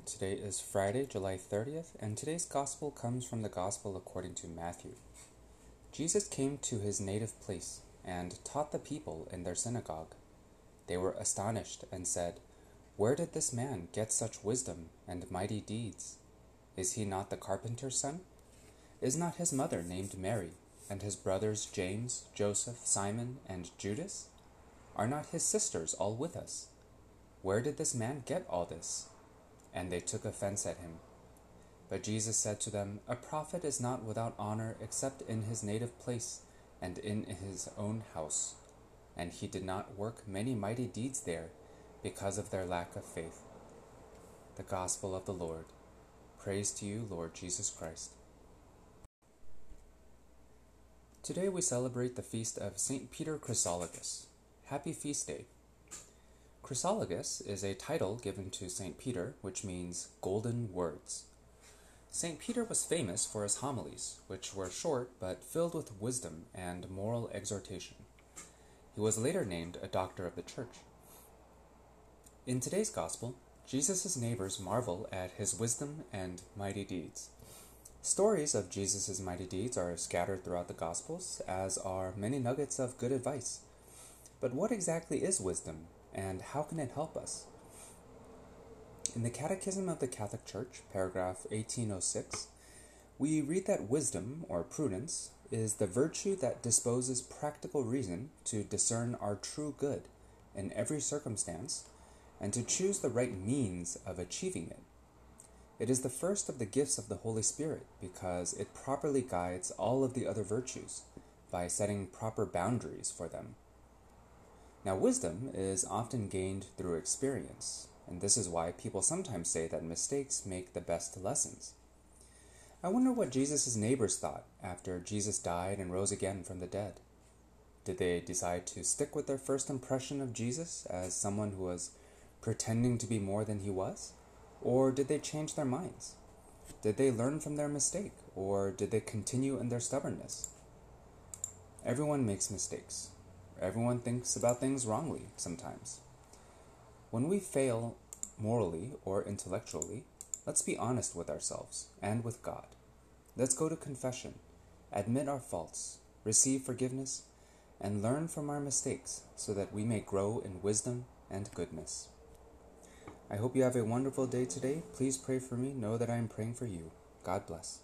Today is Friday, July 30th, and today's Gospel comes from the Gospel according to Matthew. Jesus came to his native place and taught the people in their synagogue. They were astonished and said, Where did this man get such wisdom and mighty deeds? Is he not the carpenter's son? Is not his mother named Mary, and his brothers James, Joseph, Simon, and Judas? Are not his sisters all with us? Where did this man get all this? And they took offense at him. But Jesus said to them, A prophet is not without honor except in his native place and in his own house. And he did not work many mighty deeds there because of their lack of faith. The Gospel of the Lord. Praise to you, Lord Jesus Christ. Today we celebrate the feast of St. Peter Chrysologus. Happy Feast Day! Chrysologus is a title given to St. Peter, which means golden words. St. Peter was famous for his homilies, which were short but filled with wisdom and moral exhortation. He was later named a doctor of the church. In today's gospel, Jesus' neighbors marvel at his wisdom and mighty deeds. Stories of Jesus' mighty deeds are scattered throughout the Gospels, as are many nuggets of good advice. But what exactly is wisdom, and how can it help us? In the Catechism of the Catholic Church, paragraph 1806, we read that wisdom, or prudence, is the virtue that disposes practical reason to discern our true good in every circumstance and to choose the right means of achieving it. It is the first of the gifts of the Holy Spirit because it properly guides all of the other virtues by setting proper boundaries for them. Now, wisdom is often gained through experience, and this is why people sometimes say that mistakes make the best lessons. I wonder what Jesus' neighbors thought after Jesus died and rose again from the dead. Did they decide to stick with their first impression of Jesus as someone who was pretending to be more than he was? Or did they change their minds? Did they learn from their mistake? Or did they continue in their stubbornness? Everyone makes mistakes. Everyone thinks about things wrongly sometimes. When we fail morally or intellectually, let's be honest with ourselves and with God. Let's go to confession, admit our faults, receive forgiveness, and learn from our mistakes so that we may grow in wisdom and goodness. I hope you have a wonderful day today. Please pray for me. Know that I am praying for you. God bless.